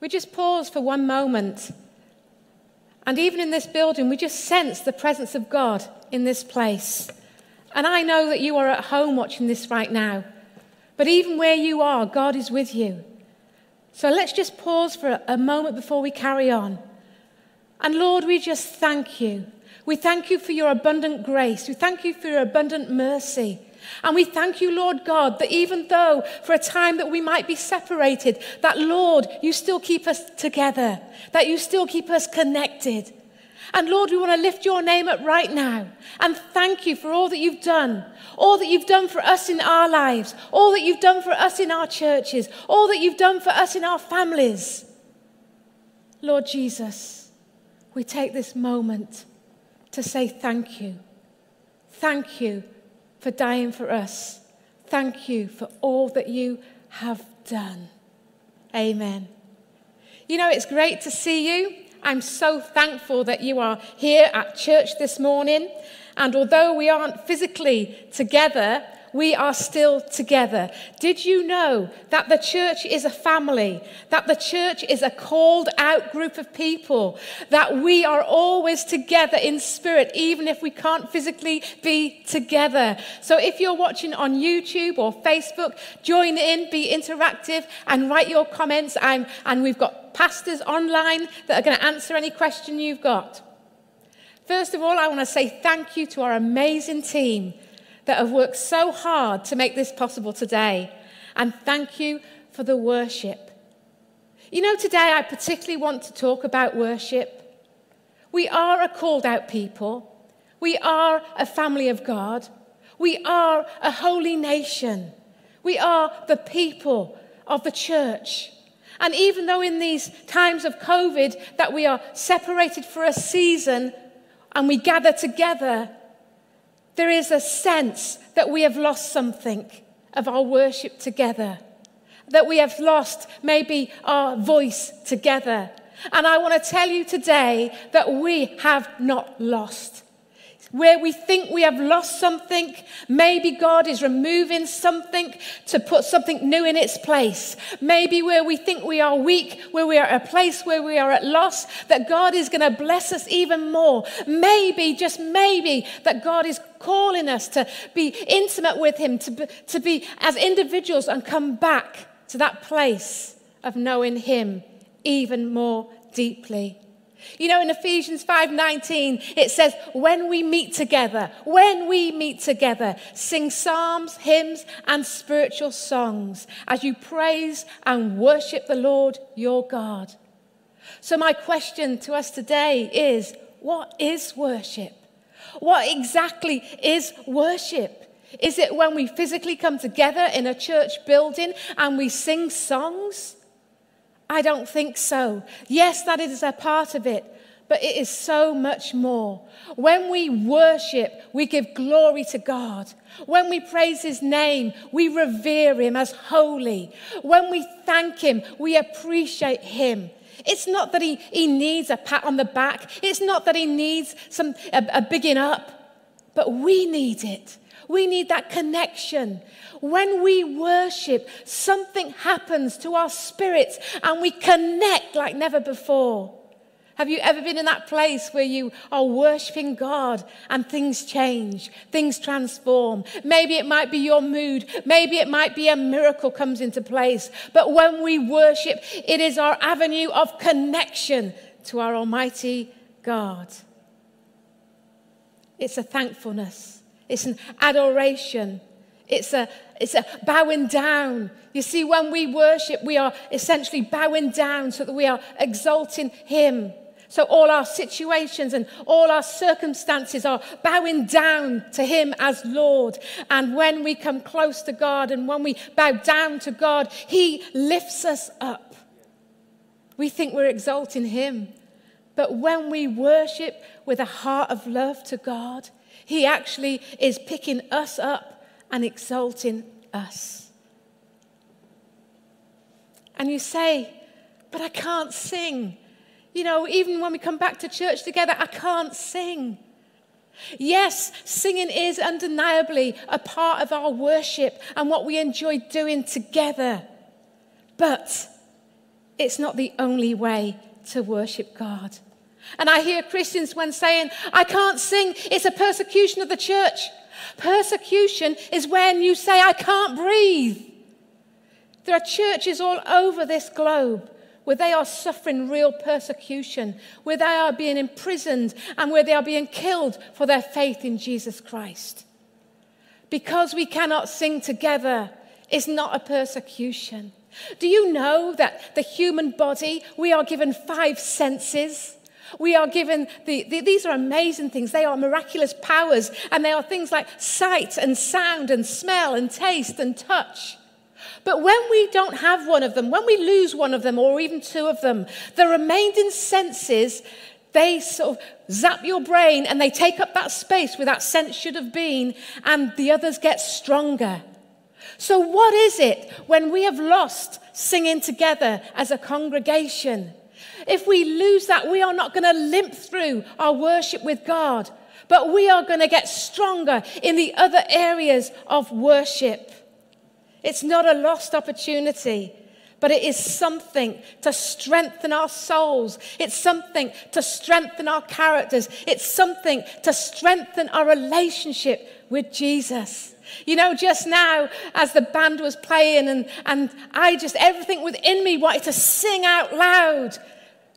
we just pause for one moment. And even in this building, we just sense the presence of God in this place. And I know that you are at home watching this right now. But even where you are, God is with you. So let's just pause for a moment before we carry on. And Lord, we just thank you. We thank you for your abundant grace. We thank you for your abundant mercy. And we thank you, Lord God, that even though for a time that we might be separated, that Lord, you still keep us together, that you still keep us connected. And Lord, we want to lift your name up right now and thank you for all that you've done, all that you've done for us in our lives, all that you've done for us in our churches, all that you've done for us in our families. Lord Jesus, we take this moment to say thank you. Thank you for dying for us. Thank you for all that you have done. Amen. You know, it's great to see you. I'm so thankful that you are here at church this morning. And although we aren't physically together, we are still together. Did you know that the church is a family, that the church is a called out group of people, that we are always together in spirit, even if we can't physically be together? So if you're watching on YouTube or Facebook, join in, be interactive, and write your comments. I'm, and we've got pastors online that are going to answer any question you've got. First of all, I want to say thank you to our amazing team that have worked so hard to make this possible today. And thank you for the worship. You know, today I particularly want to talk about worship. We are a called out people, we are a family of God, we are a holy nation, we are the people of the church. And even though in these times of COVID that we are separated for a season and we gather together, there is a sense that we have lost something of our worship together, that we have lost maybe our voice together. And I want to tell you today that we have not lost where we think we have lost something, maybe God is removing something to put something new in its place. Maybe where we think we are weak, where we are at a place where we are at loss, that God is going to bless us even more. Maybe, just maybe, that God is calling us to be intimate with Him, to be, to be as individuals and come back to that place of knowing Him even more deeply. You know, in Ephesians 5:19, it says, when we meet together, when we meet together, sing psalms, hymns, and spiritual songs as you praise and worship the Lord your God. So, my question to us today is what is worship? What exactly is worship? Is it when we physically come together in a church building and we sing songs? I don't think so. Yes, that is a part of it, but it is so much more. When we worship, we give glory to God. When we praise His name, we revere Him as holy. When we thank Him, we appreciate Him. It's not that He, he needs a pat on the back, it's not that He needs some, a, a bigging up, but we need it. We need that connection. When we worship, something happens to our spirits and we connect like never before. Have you ever been in that place where you are worshiping God and things change, things transform? Maybe it might be your mood, maybe it might be a miracle comes into place. But when we worship, it is our avenue of connection to our Almighty God. It's a thankfulness, it's an adoration, it's a, it's a bowing down. You see, when we worship, we are essentially bowing down so that we are exalting Him. So all our situations and all our circumstances are bowing down to Him as Lord. And when we come close to God and when we bow down to God, He lifts us up. We think we're exalting Him. But when we worship with a heart of love to God, He actually is picking us up and exalting us. And you say, but I can't sing. You know, even when we come back to church together, I can't sing. Yes, singing is undeniably a part of our worship and what we enjoy doing together. But it's not the only way to worship God. And I hear Christians when saying, I can't sing, it's a persecution of the church. Persecution is when you say, I can't breathe. There are churches all over this globe where they are suffering real persecution, where they are being imprisoned, and where they are being killed for their faith in Jesus Christ. Because we cannot sing together is not a persecution. Do you know that the human body, we are given five senses? We are given, the, the, these are amazing things. They are miraculous powers, and they are things like sight and sound and smell and taste and touch. But when we don't have one of them, when we lose one of them or even two of them, the remaining senses, they sort of zap your brain and they take up that space where that sense should have been, and the others get stronger. So, what is it when we have lost singing together as a congregation? If we lose that, we are not going to limp through our worship with God, but we are going to get stronger in the other areas of worship. It's not a lost opportunity, but it is something to strengthen our souls. It's something to strengthen our characters. It's something to strengthen our relationship with Jesus. You know, just now, as the band was playing, and, and I just, everything within me wanted to sing out loud,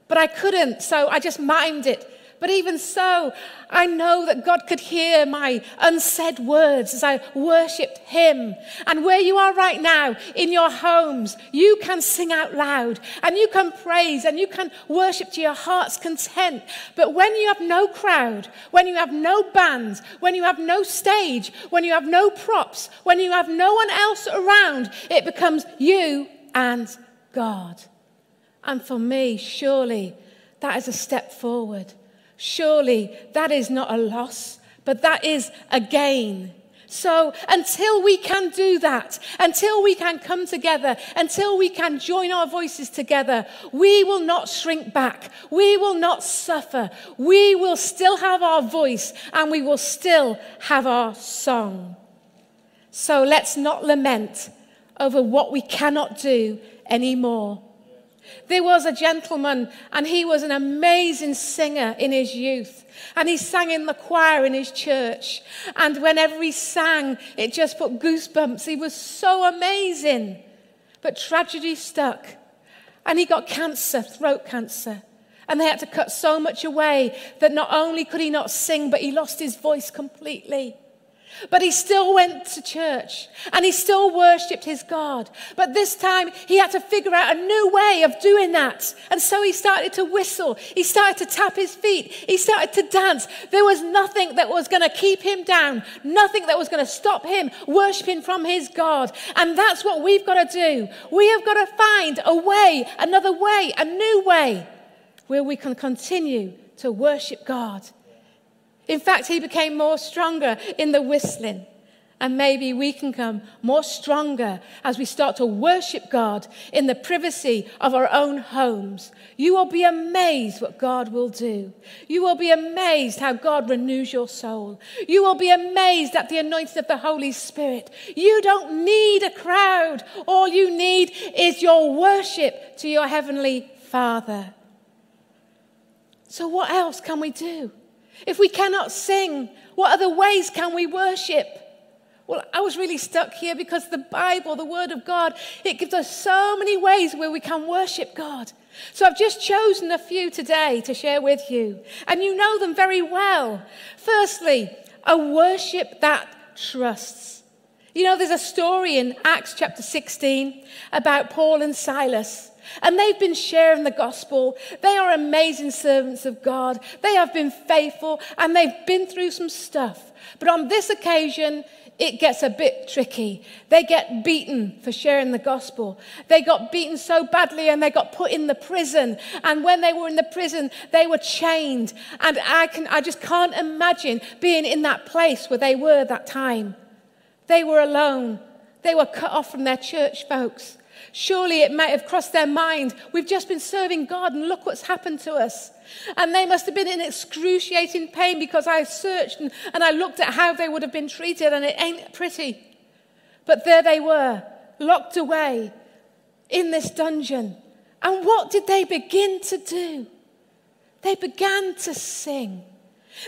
but I couldn't, so I just mimed it. But even so, I know that God could hear my unsaid words as I worshiped Him. And where you are right now, in your homes, you can sing out loud and you can praise and you can worship to your heart's content. But when you have no crowd, when you have no band, when you have no stage, when you have no props, when you have no one else around, it becomes you and God. And for me, surely that is a step forward. Surely that is not a loss, but that is a gain. So until we can do that, until we can come together, until we can join our voices together, we will not shrink back. We will not suffer. We will still have our voice and we will still have our song. So let's not lament over what we cannot do anymore. There was a gentleman, and he was an amazing singer in his youth. And he sang in the choir in his church. And whenever he sang, it just put goosebumps. He was so amazing. But tragedy stuck. And he got cancer, throat cancer. And they had to cut so much away that not only could he not sing, but he lost his voice completely. But he still went to church and he still worshipped his God. But this time he had to figure out a new way of doing that. And so he started to whistle. He started to tap his feet. He started to dance. There was nothing that was going to keep him down, nothing that was going to stop him worshiping from his God. And that's what we've got to do. We have got to find a way, another way, a new way where we can continue to worship God. In fact, he became more stronger in the whistling. And maybe we can come more stronger as we start to worship God in the privacy of our own homes. You will be amazed what God will do. You will be amazed how God renews your soul. You will be amazed at the anointing of the Holy Spirit. You don't need a crowd. All you need is your worship to your Heavenly Father. So, what else can we do? If we cannot sing, what other ways can we worship? Well, I was really stuck here because the Bible, the Word of God, it gives us so many ways where we can worship God. So I've just chosen a few today to share with you, and you know them very well. Firstly, a worship that trusts. You know, there's a story in Acts chapter 16 about Paul and Silas. And they've been sharing the gospel. They are amazing servants of God. They have been faithful and they've been through some stuff. But on this occasion, it gets a bit tricky. They get beaten for sharing the gospel. They got beaten so badly and they got put in the prison. And when they were in the prison, they were chained. And I, can, I just can't imagine being in that place where they were that time. They were alone. They were cut off from their church folks. Surely it might have crossed their mind. We've just been serving God and look what's happened to us. And they must have been in excruciating pain because I searched and, and I looked at how they would have been treated and it ain't pretty. But there they were, locked away in this dungeon. And what did they begin to do? They began to sing.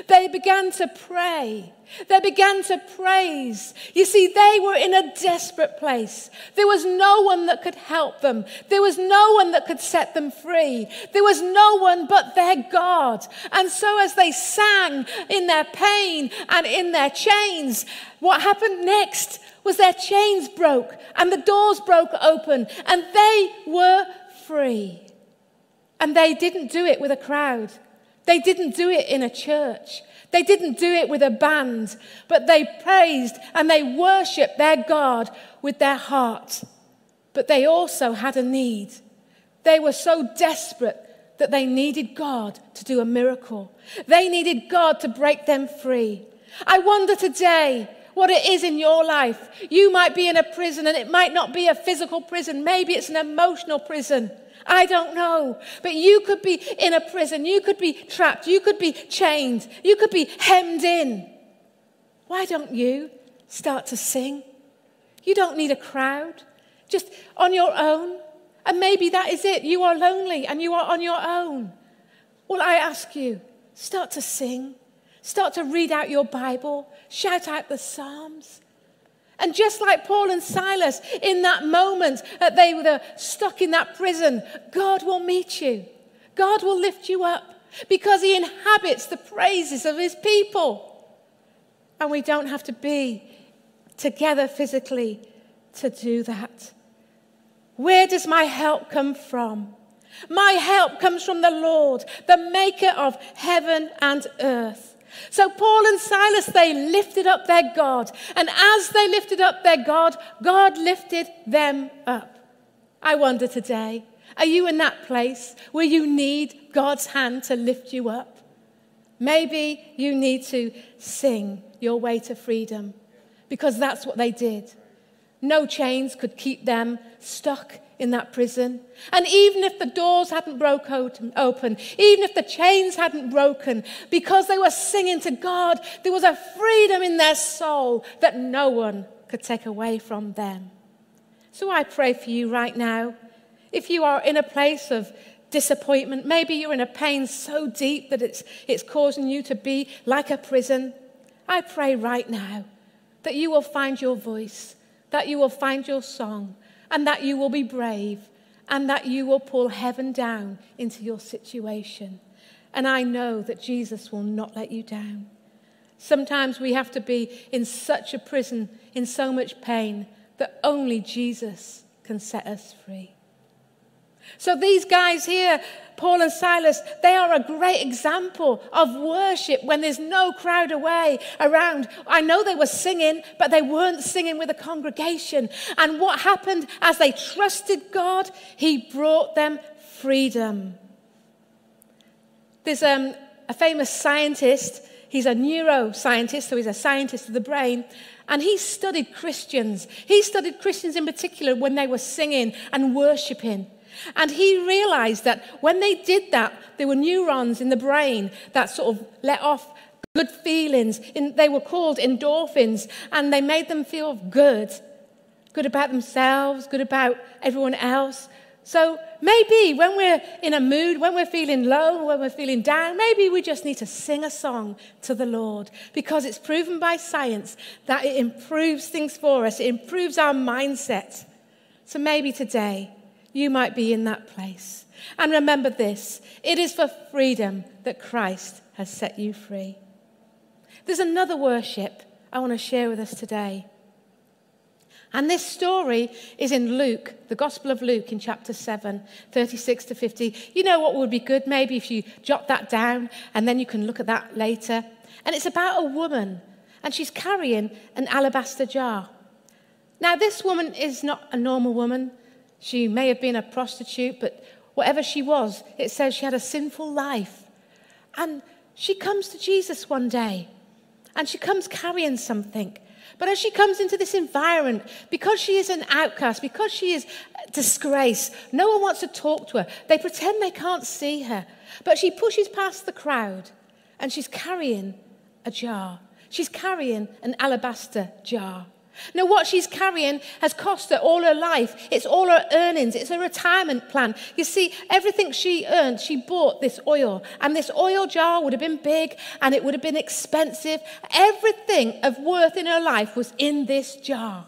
They began to pray. They began to praise. You see, they were in a desperate place. There was no one that could help them. There was no one that could set them free. There was no one but their God. And so, as they sang in their pain and in their chains, what happened next was their chains broke and the doors broke open and they were free. And they didn't do it with a crowd. They didn't do it in a church. They didn't do it with a band, but they praised and they worshiped their God with their heart. But they also had a need. They were so desperate that they needed God to do a miracle. They needed God to break them free. I wonder today what it is in your life. You might be in a prison, and it might not be a physical prison, maybe it's an emotional prison. I don't know. But you could be in a prison. You could be trapped. You could be chained. You could be hemmed in. Why don't you start to sing? You don't need a crowd. Just on your own. And maybe that is it. You are lonely and you are on your own. Well, I ask you, start to sing. Start to read out your Bible. Shout out the Psalms. And just like Paul and Silas, in that moment that they were stuck in that prison, God will meet you. God will lift you up because he inhabits the praises of his people. And we don't have to be together physically to do that. Where does my help come from? My help comes from the Lord, the maker of heaven and earth. So Paul and Silas, they lifted up their God. And as they lifted up their God, God lifted them up. I wonder today, are you in that place where you need God's hand to lift you up? Maybe you need to sing your way to freedom because that's what they did. No chains could keep them stuck in that prison. And even if the doors hadn't broke open, even if the chains hadn't broken, because they were singing to God, there was a freedom in their soul that no one could take away from them. So I pray for you right now. If you are in a place of disappointment, maybe you're in a pain so deep that it's, it's causing you to be like a prison, I pray right now that you will find your voice, that you will find your song, and that you will be brave and that you will pull heaven down into your situation. And I know that Jesus will not let you down. Sometimes we have to be in such a prison, in so much pain, that only Jesus can set us free. So these guys here, Paul and Silas, they are a great example of worship when there's no crowd away around. I know they were singing, but they weren't singing with a congregation. And what happened as they trusted God? He brought them freedom. There's um, a famous scientist. He's a neuroscientist, so he's a scientist of the brain. And he studied Christians. He studied Christians in particular when they were singing and worshiping. And he realized that when they did that, there were neurons in the brain that sort of let off good feelings. In, they were called endorphins, and they made them feel good good about themselves, good about everyone else. So maybe when we're in a mood, when we're feeling low, when we're feeling down, maybe we just need to sing a song to the Lord because it's proven by science that it improves things for us, it improves our mindset. So maybe today, you might be in that place. And remember this it is for freedom that Christ has set you free. There's another worship I want to share with us today. And this story is in Luke, the Gospel of Luke in chapter 7, 36 to 50. You know what would be good? Maybe if you jot that down and then you can look at that later. And it's about a woman, and she's carrying an alabaster jar. Now, this woman is not a normal woman. She may have been a prostitute, but whatever she was, it says she had a sinful life. And she comes to Jesus one day, and she comes carrying something. But as she comes into this environment, because she is an outcast, because she is disgrace, no one wants to talk to her. They pretend they can't see her. But she pushes past the crowd and she's carrying a jar. She's carrying an alabaster jar. Now, what she's carrying has cost her all her life. It's all her earnings. It's a retirement plan. You see, everything she earned, she bought this oil. And this oil jar would have been big and it would have been expensive. Everything of worth in her life was in this jar.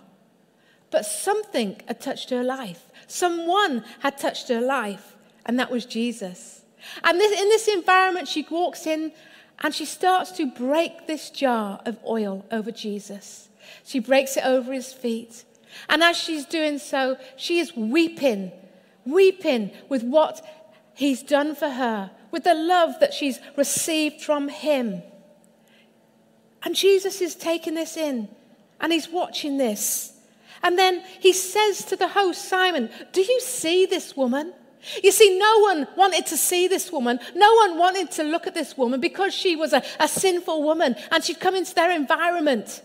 But something had touched her life. Someone had touched her life, and that was Jesus. And this, in this environment, she walks in and she starts to break this jar of oil over Jesus. She breaks it over his feet. And as she's doing so, she is weeping, weeping with what he's done for her, with the love that she's received from him. And Jesus is taking this in and he's watching this. And then he says to the host, Simon, Do you see this woman? You see, no one wanted to see this woman. No one wanted to look at this woman because she was a, a sinful woman and she'd come into their environment.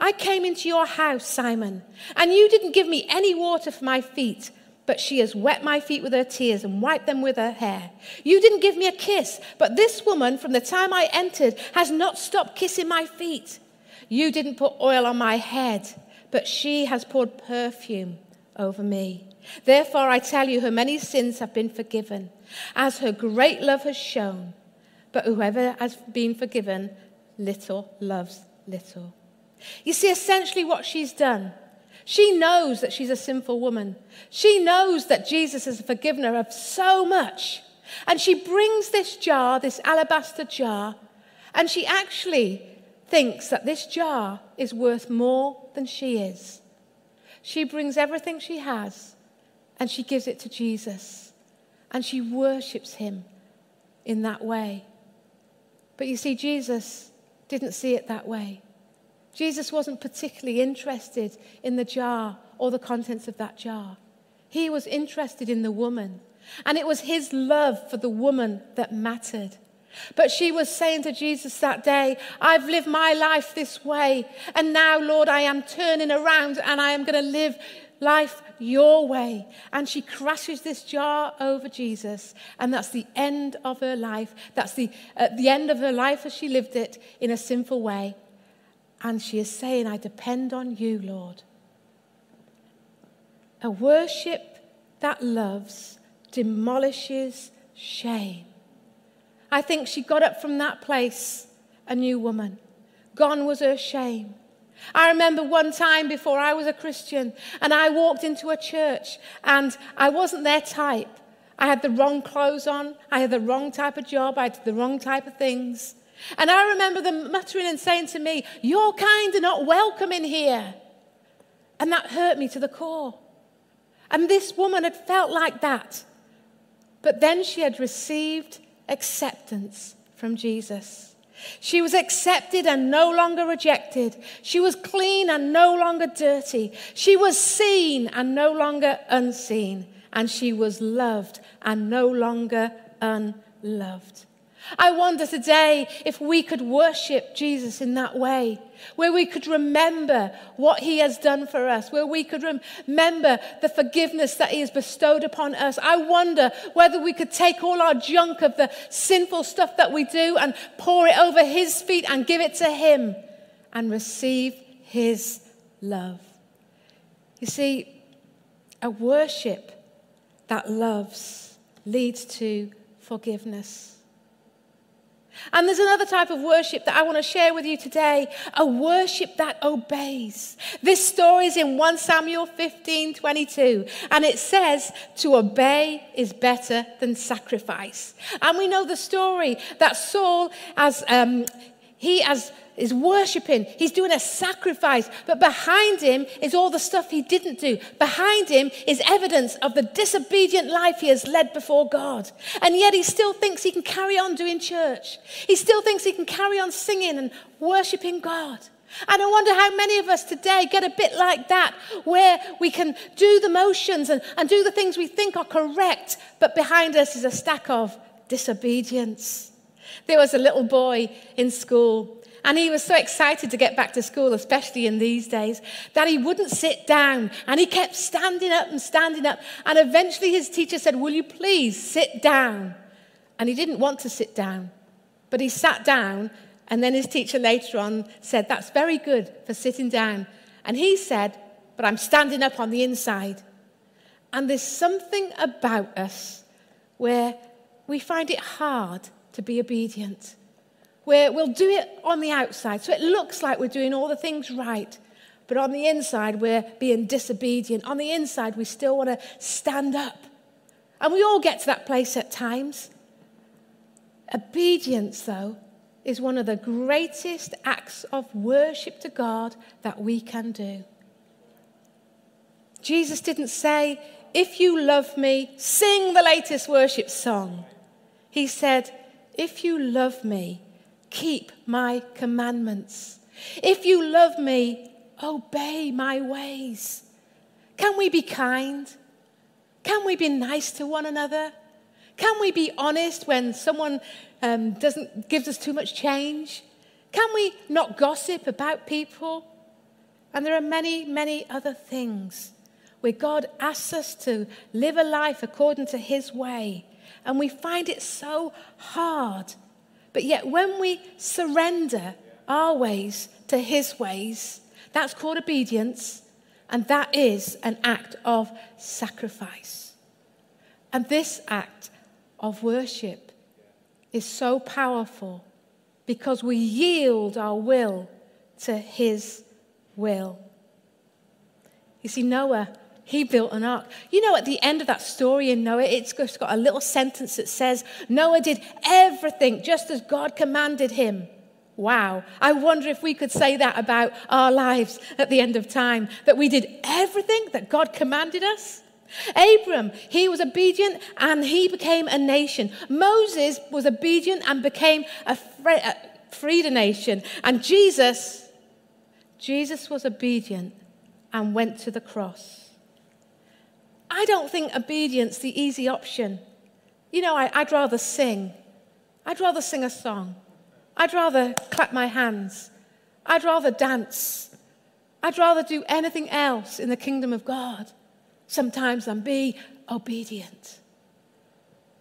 I came into your house, Simon, and you didn't give me any water for my feet, but she has wet my feet with her tears and wiped them with her hair. You didn't give me a kiss, but this woman, from the time I entered, has not stopped kissing my feet. You didn't put oil on my head, but she has poured perfume over me. Therefore, I tell you, her many sins have been forgiven, as her great love has shown. But whoever has been forgiven little loves little. You see, essentially, what she's done, she knows that she's a sinful woman. She knows that Jesus has forgiven her of so much. And she brings this jar, this alabaster jar, and she actually thinks that this jar is worth more than she is. She brings everything she has and she gives it to Jesus. And she worships him in that way. But you see, Jesus didn't see it that way. Jesus wasn't particularly interested in the jar or the contents of that jar. He was interested in the woman. And it was his love for the woman that mattered. But she was saying to Jesus that day, I've lived my life this way. And now, Lord, I am turning around and I am going to live life your way. And she crashes this jar over Jesus. And that's the end of her life. That's the, uh, the end of her life as she lived it in a sinful way. And she is saying, I depend on you, Lord. A worship that loves demolishes shame. I think she got up from that place a new woman. Gone was her shame. I remember one time before I was a Christian and I walked into a church and I wasn't their type. I had the wrong clothes on, I had the wrong type of job, I had the wrong type of things. And I remember them muttering and saying to me, You're kind of not welcome in here. And that hurt me to the core. And this woman had felt like that. But then she had received acceptance from Jesus. She was accepted and no longer rejected. She was clean and no longer dirty. She was seen and no longer unseen. And she was loved and no longer unloved. I wonder today if we could worship Jesus in that way, where we could remember what he has done for us, where we could remember the forgiveness that he has bestowed upon us. I wonder whether we could take all our junk of the sinful stuff that we do and pour it over his feet and give it to him and receive his love. You see, a worship that loves leads to forgiveness. And there's another type of worship that I want to share with you today a worship that obeys. This story is in 1 Samuel 15 22, and it says, To obey is better than sacrifice. And we know the story that Saul, as um, he has is worshiping. He's doing a sacrifice. But behind him is all the stuff he didn't do. Behind him is evidence of the disobedient life he has led before God. And yet he still thinks he can carry on doing church. He still thinks he can carry on singing and worshiping God. And I wonder how many of us today get a bit like that, where we can do the motions and, and do the things we think are correct, but behind us is a stack of disobedience. There was a little boy in school and he was so excited to get back to school, especially in these days, that he wouldn't sit down. And he kept standing up and standing up. And eventually his teacher said, Will you please sit down? And he didn't want to sit down. But he sat down. And then his teacher later on said, That's very good for sitting down. And he said, But I'm standing up on the inside. And there's something about us where we find it hard to be obedient, we'll do it on the outside. So it looks like we're doing all the things right. But on the inside, we're being disobedient. On the inside, we still want to stand up. And we all get to that place at times. Obedience, though, is one of the greatest acts of worship to God that we can do. Jesus didn't say, If you love me, sing the latest worship song. He said, If you love me, keep my commandments. If you love me, obey my ways. Can we be kind? Can we be nice to one another? Can we be honest when someone um, doesn't gives us too much change? Can we not gossip about people? And there are many, many other things where God asks us to live a life according to His way. And we find it so hard. But yet, when we surrender our ways to His ways, that's called obedience, and that is an act of sacrifice. And this act of worship is so powerful because we yield our will to His will. You see, Noah, he built an ark. You know, at the end of that story in Noah, it's got a little sentence that says, Noah did everything just as God commanded him. Wow. I wonder if we could say that about our lives at the end of time, that we did everything that God commanded us. Abram, he was obedient and he became a nation. Moses was obedient and became a, a freed a nation. And Jesus, Jesus was obedient and went to the cross. I don't think obedience the easy option. You know, I, I'd rather sing. I'd rather sing a song. I'd rather clap my hands. I'd rather dance. I'd rather do anything else in the kingdom of God sometimes than be obedient.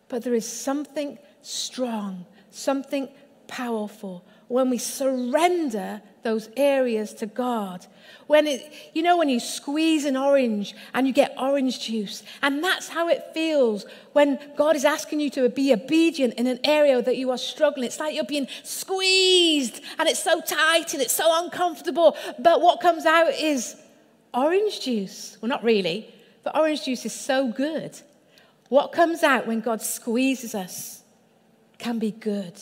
But there is something strong, something powerful when we surrender those areas to God. When it, you know, when you squeeze an orange and you get orange juice, and that's how it feels when God is asking you to be obedient in an area that you are struggling. It's like you're being squeezed and it's so tight and it's so uncomfortable. But what comes out is orange juice. Well, not really, but orange juice is so good. What comes out when God squeezes us can be good.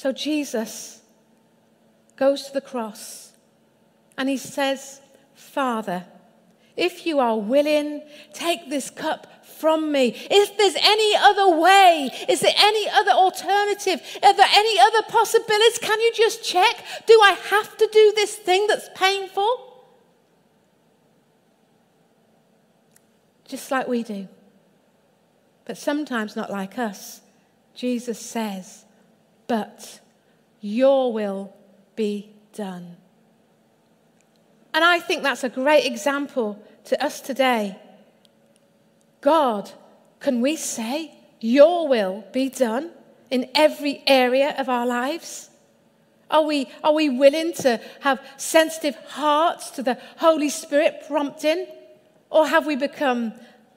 So Jesus goes to the cross and he says, Father, if you are willing, take this cup from me. If there's any other way, is there any other alternative? Are there any other possibilities? Can you just check? Do I have to do this thing that's painful? just like we do. But sometimes not like us. Jesus says, But your will be done. And I think that's a great example to us today. God, can we say, Your will be done in every area of our lives? Are we, are we willing to have sensitive hearts to the Holy Spirit prompting? Or have we become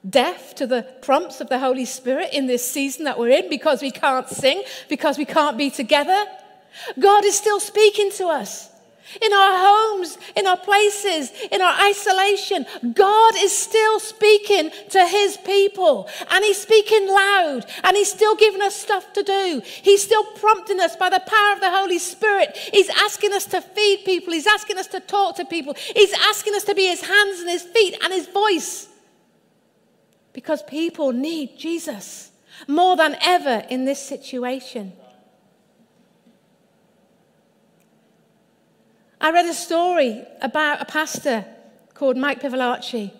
deaf to the prompts of the Holy Spirit in this season that we're in because we can't sing, because we can't be together? God is still speaking to us. In our homes, in our places, in our isolation, God is still speaking to his people. And he's speaking loud. And he's still giving us stuff to do. He's still prompting us by the power of the Holy Spirit. He's asking us to feed people. He's asking us to talk to people. He's asking us to be his hands and his feet and his voice. Because people need Jesus more than ever in this situation. I read a story about a pastor called Mike Pilavachi.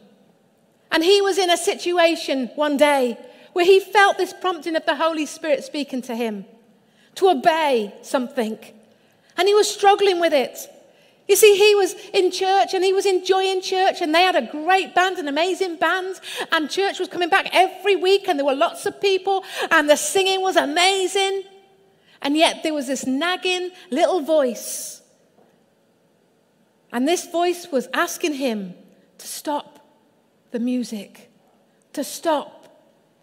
And he was in a situation one day where he felt this prompting of the Holy Spirit speaking to him to obey something. And he was struggling with it. You see, he was in church and he was enjoying church, and they had a great band, an amazing band, and church was coming back every week, and there were lots of people, and the singing was amazing. And yet there was this nagging little voice And this voice was asking him to stop the music, to stop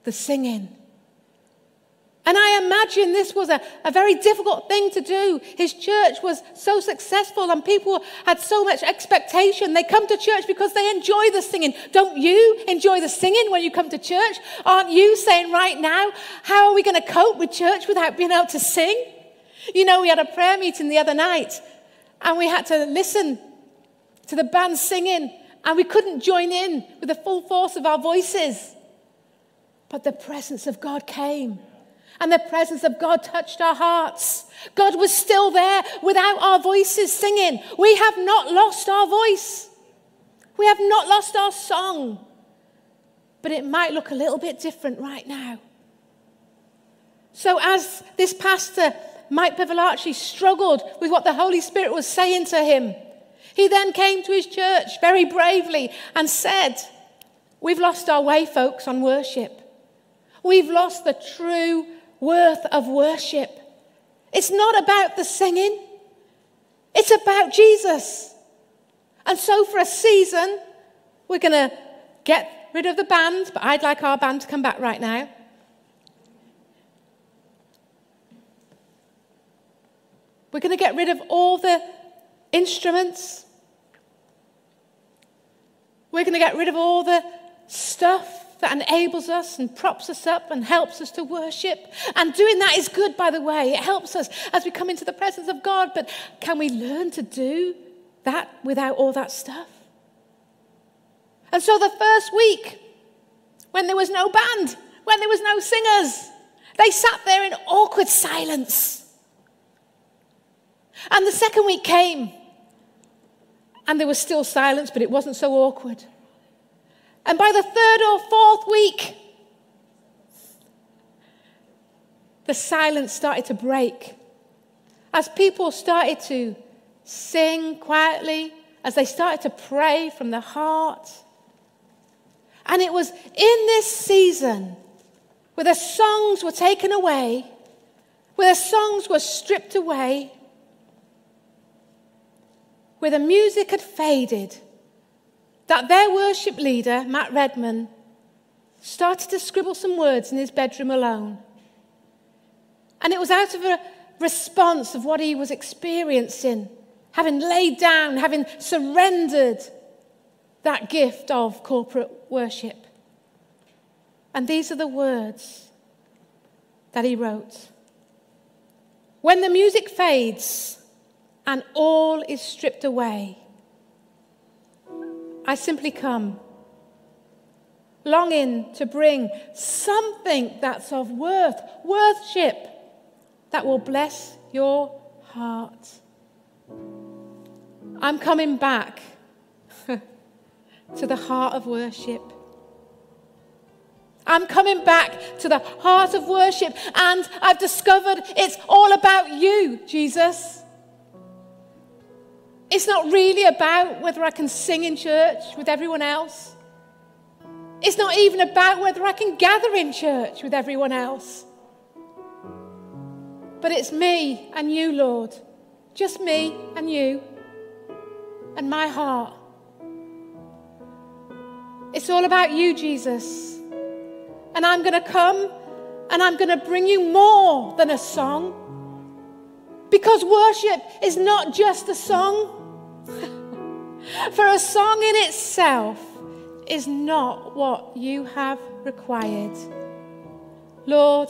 the singing. And I imagine this was a, a very difficult thing to do. His church was so successful and people had so much expectation. They come to church because they enjoy the singing. Don't you enjoy the singing when you come to church? Aren't you saying right now, how are we going to cope with church without being able to sing? You know, we had a prayer meeting the other night and we had to listen to the band singing and we couldn't join in with the full force of our voices. But the presence of God came and the presence of God touched our hearts. God was still there without our voices singing. We have not lost our voice. We have not lost our song. But it might look a little bit different right now. So, as this pastor, Mike Pilavachi, struggled with what the Holy Spirit was saying to him, he then came to his church very bravely and said, We've lost our way, folks, on worship. We've lost the true worth of worship. It's not about the singing, it's about Jesus. And so, for a season, we're going to get rid of the band, but I'd like our band to come back right now. We're going to get rid of all the instruments. We're going to get rid of all the stuff that enables us and props us up and helps us to worship. And doing that is good, by the way. It helps us as we come into the presence of God. But can we learn to do that without all that stuff? And so the first week, when there was no band, when there was no singers, they sat there in awkward silence. And the second week came, and there was still silence, but it wasn't so awkward. And by the third or fourth week, the silence started to break. As people started to sing quietly, as they started to pray from the heart. And it was in this season where the songs were taken away, where the songs were stripped away, where the music had faded that their worship leader, Matt Redman, started to scribble some words in his bedroom alone. And it was out of a response of what he was experiencing, having laid down, having surrendered that gift of corporate worship. And these are the words that he wrote When the music fades and all is stripped away, I simply come, longing to bring something that's of worth, worthship, that will bless your heart. I'm coming back to the heart of worship. I'm coming back to the heart of worship, and I've discovered it's all about you, Jesus. It's not really about whether I can sing in church with everyone else. It's not even about whether I can gather in church with everyone else. But it's me and you, Lord. Just me and you and my heart. It's all about you, Jesus. And I'm going to come and I'm going to bring you more than a song. Because worship is not just a song. For a song in itself is not what you have required. Lord,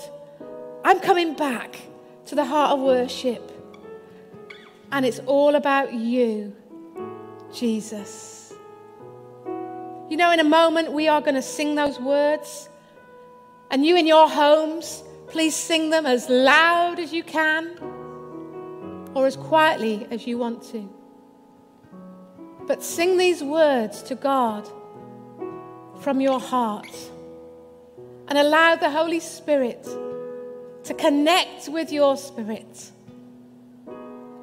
I'm coming back to the heart of worship. And it's all about you, Jesus. You know, in a moment, we are going to sing those words. And you in your homes, please sing them as loud as you can or as quietly as you want to. But sing these words to God from your heart and allow the Holy Spirit to connect with your spirit.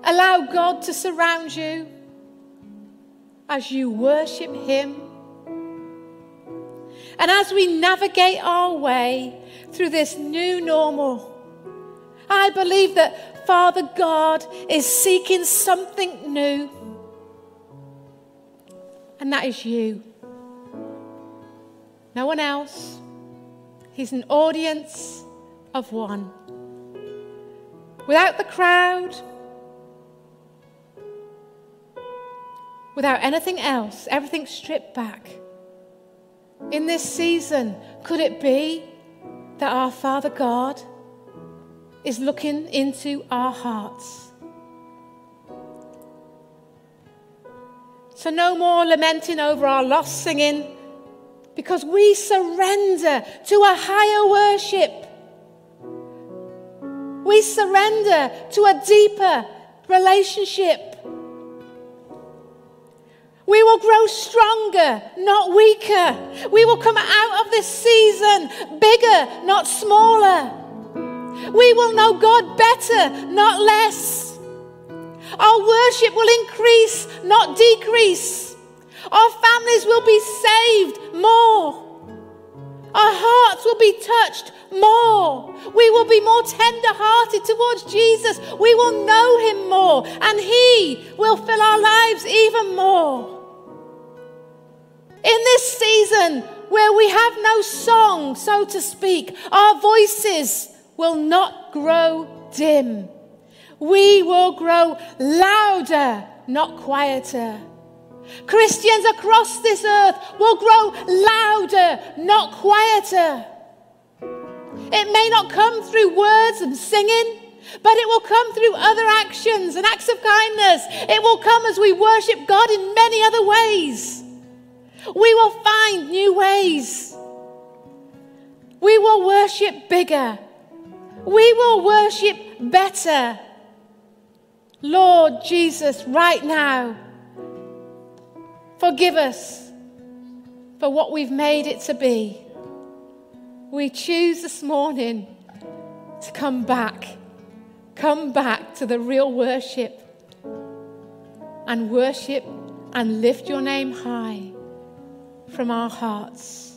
Allow God to surround you as you worship Him. And as we navigate our way through this new normal, I believe that Father God is seeking something new and that is you. No one else. He's an audience of one. Without the crowd, without anything else, everything stripped back. In this season, could it be that our Father God is looking into our hearts? So, no more lamenting over our lost singing because we surrender to a higher worship. We surrender to a deeper relationship. We will grow stronger, not weaker. We will come out of this season bigger, not smaller. We will know God better, not less. Our worship will increase, not decrease. Our families will be saved more. Our hearts will be touched more. We will be more tender hearted towards Jesus. We will know him more, and he will fill our lives even more. In this season where we have no song, so to speak, our voices will not grow dim. We will grow louder, not quieter. Christians across this earth will grow louder, not quieter. It may not come through words and singing, but it will come through other actions and acts of kindness. It will come as we worship God in many other ways. We will find new ways. We will worship bigger. We will worship better. Lord Jesus, right now, forgive us for what we've made it to be. We choose this morning to come back, come back to the real worship and worship and lift your name high from our hearts.